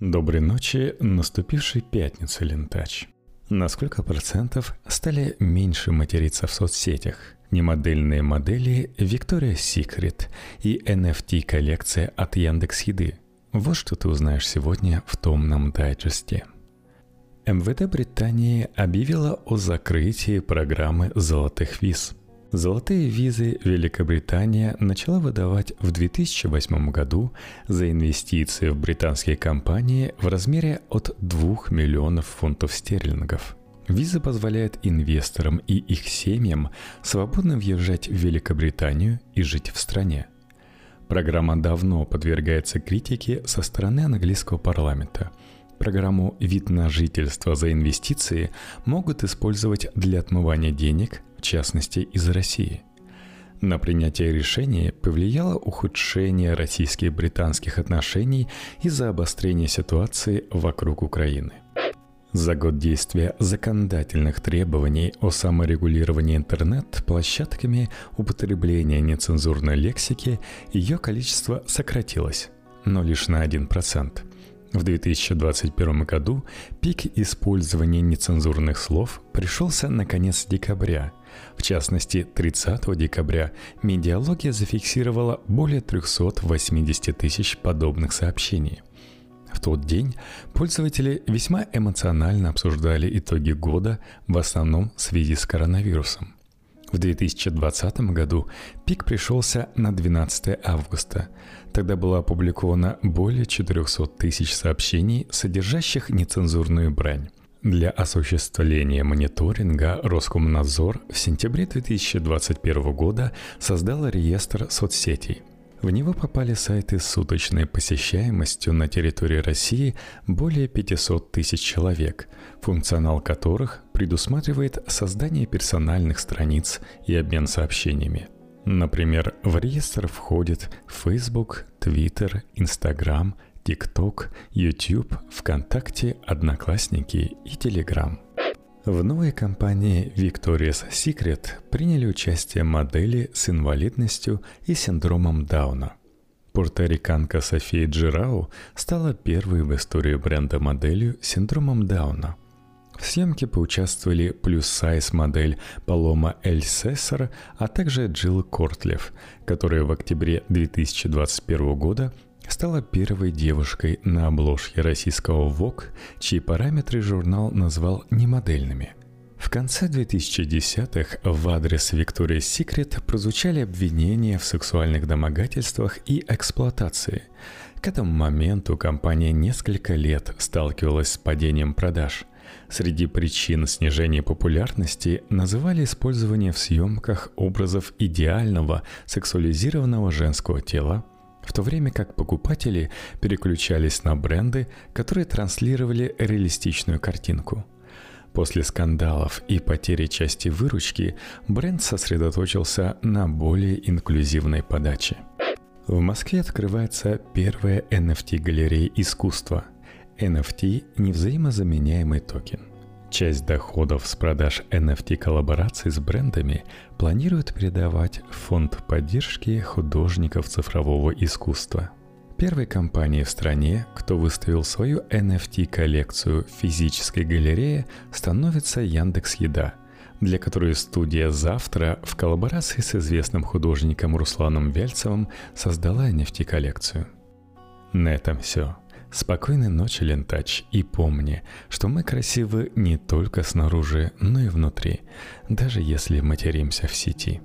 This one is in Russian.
Доброй ночи, наступившей пятницы, Лентач. На сколько процентов стали меньше материться в соцсетях? Немодельные модели Victoria's Secret и NFT-коллекция от Яндекс Еды. Вот что ты узнаешь сегодня в томном дайджесте. МВД Британии объявила о закрытии программы «Золотых виз», Золотые визы Великобритания начала выдавать в 2008 году за инвестиции в британские компании в размере от 2 миллионов фунтов стерлингов. Виза позволяет инвесторам и их семьям свободно въезжать в Великобританию и жить в стране. Программа давно подвергается критике со стороны английского парламента – Программу «Вид на жительство за инвестиции» могут использовать для отмывания денег, частности из России. На принятие решения повлияло ухудшение российско-британских отношений из-за обострения ситуации вокруг Украины. За год действия законодательных требований о саморегулировании интернет-площадками употребления нецензурной лексики ее количество сократилось, но лишь на 1%. В 2021 году пик использования нецензурных слов пришелся на конец декабря. В частности, 30 декабря медиалогия зафиксировала более 380 тысяч подобных сообщений. В тот день пользователи весьма эмоционально обсуждали итоги года, в основном в связи с коронавирусом. В 2020 году пик пришелся на 12 августа. Тогда было опубликовано более 400 тысяч сообщений, содержащих нецензурную брань. Для осуществления мониторинга Роскомнадзор в сентябре 2021 года создал реестр соцсетей – в него попали сайты с суточной посещаемостью на территории России более 500 тысяч человек, функционал которых предусматривает создание персональных страниц и обмен сообщениями. Например, в реестр входят Facebook, Twitter, Instagram, TikTok, YouTube, ВКонтакте, Одноклассники и Telegram. В новой компании Victoria's Secret приняли участие модели с инвалидностью и синдромом Дауна. Пуэрториканка София Джирау стала первой в истории бренда моделью с синдромом Дауна. В съемке поучаствовали плюс-сайз модель Палома Эль Сессор, а также Джилл Кортлев, которая в октябре 2021 года стала первой девушкой на обложке российского ВОК, чьи параметры журнал назвал немодельными. В конце 2010-х в адрес Victoria's Secret прозвучали обвинения в сексуальных домогательствах и эксплуатации. К этому моменту компания несколько лет сталкивалась с падением продаж. Среди причин снижения популярности называли использование в съемках образов идеального сексуализированного женского тела, в то время как покупатели переключались на бренды, которые транслировали реалистичную картинку. После скандалов и потери части выручки бренд сосредоточился на более инклюзивной подаче. В Москве открывается первая NFT -галерея искусства. NFT – невзаимозаменяемый токен – Часть доходов с продаж NFT -коллабораций с брендами планируют передавать в фонд поддержки художников цифрового искусства. Первой компанией в стране, кто выставил свою NFT-коллекцию в физической галерее, становится Яндекс Еда, для которой студия «Завтра» в коллаборации с известным художником Русланом Вельцевым создала NFT-коллекцию. На этом все. Спокойной ночи, Лентач, и помни, что мы красивы не только снаружи, но и внутри, даже если материмся в сети.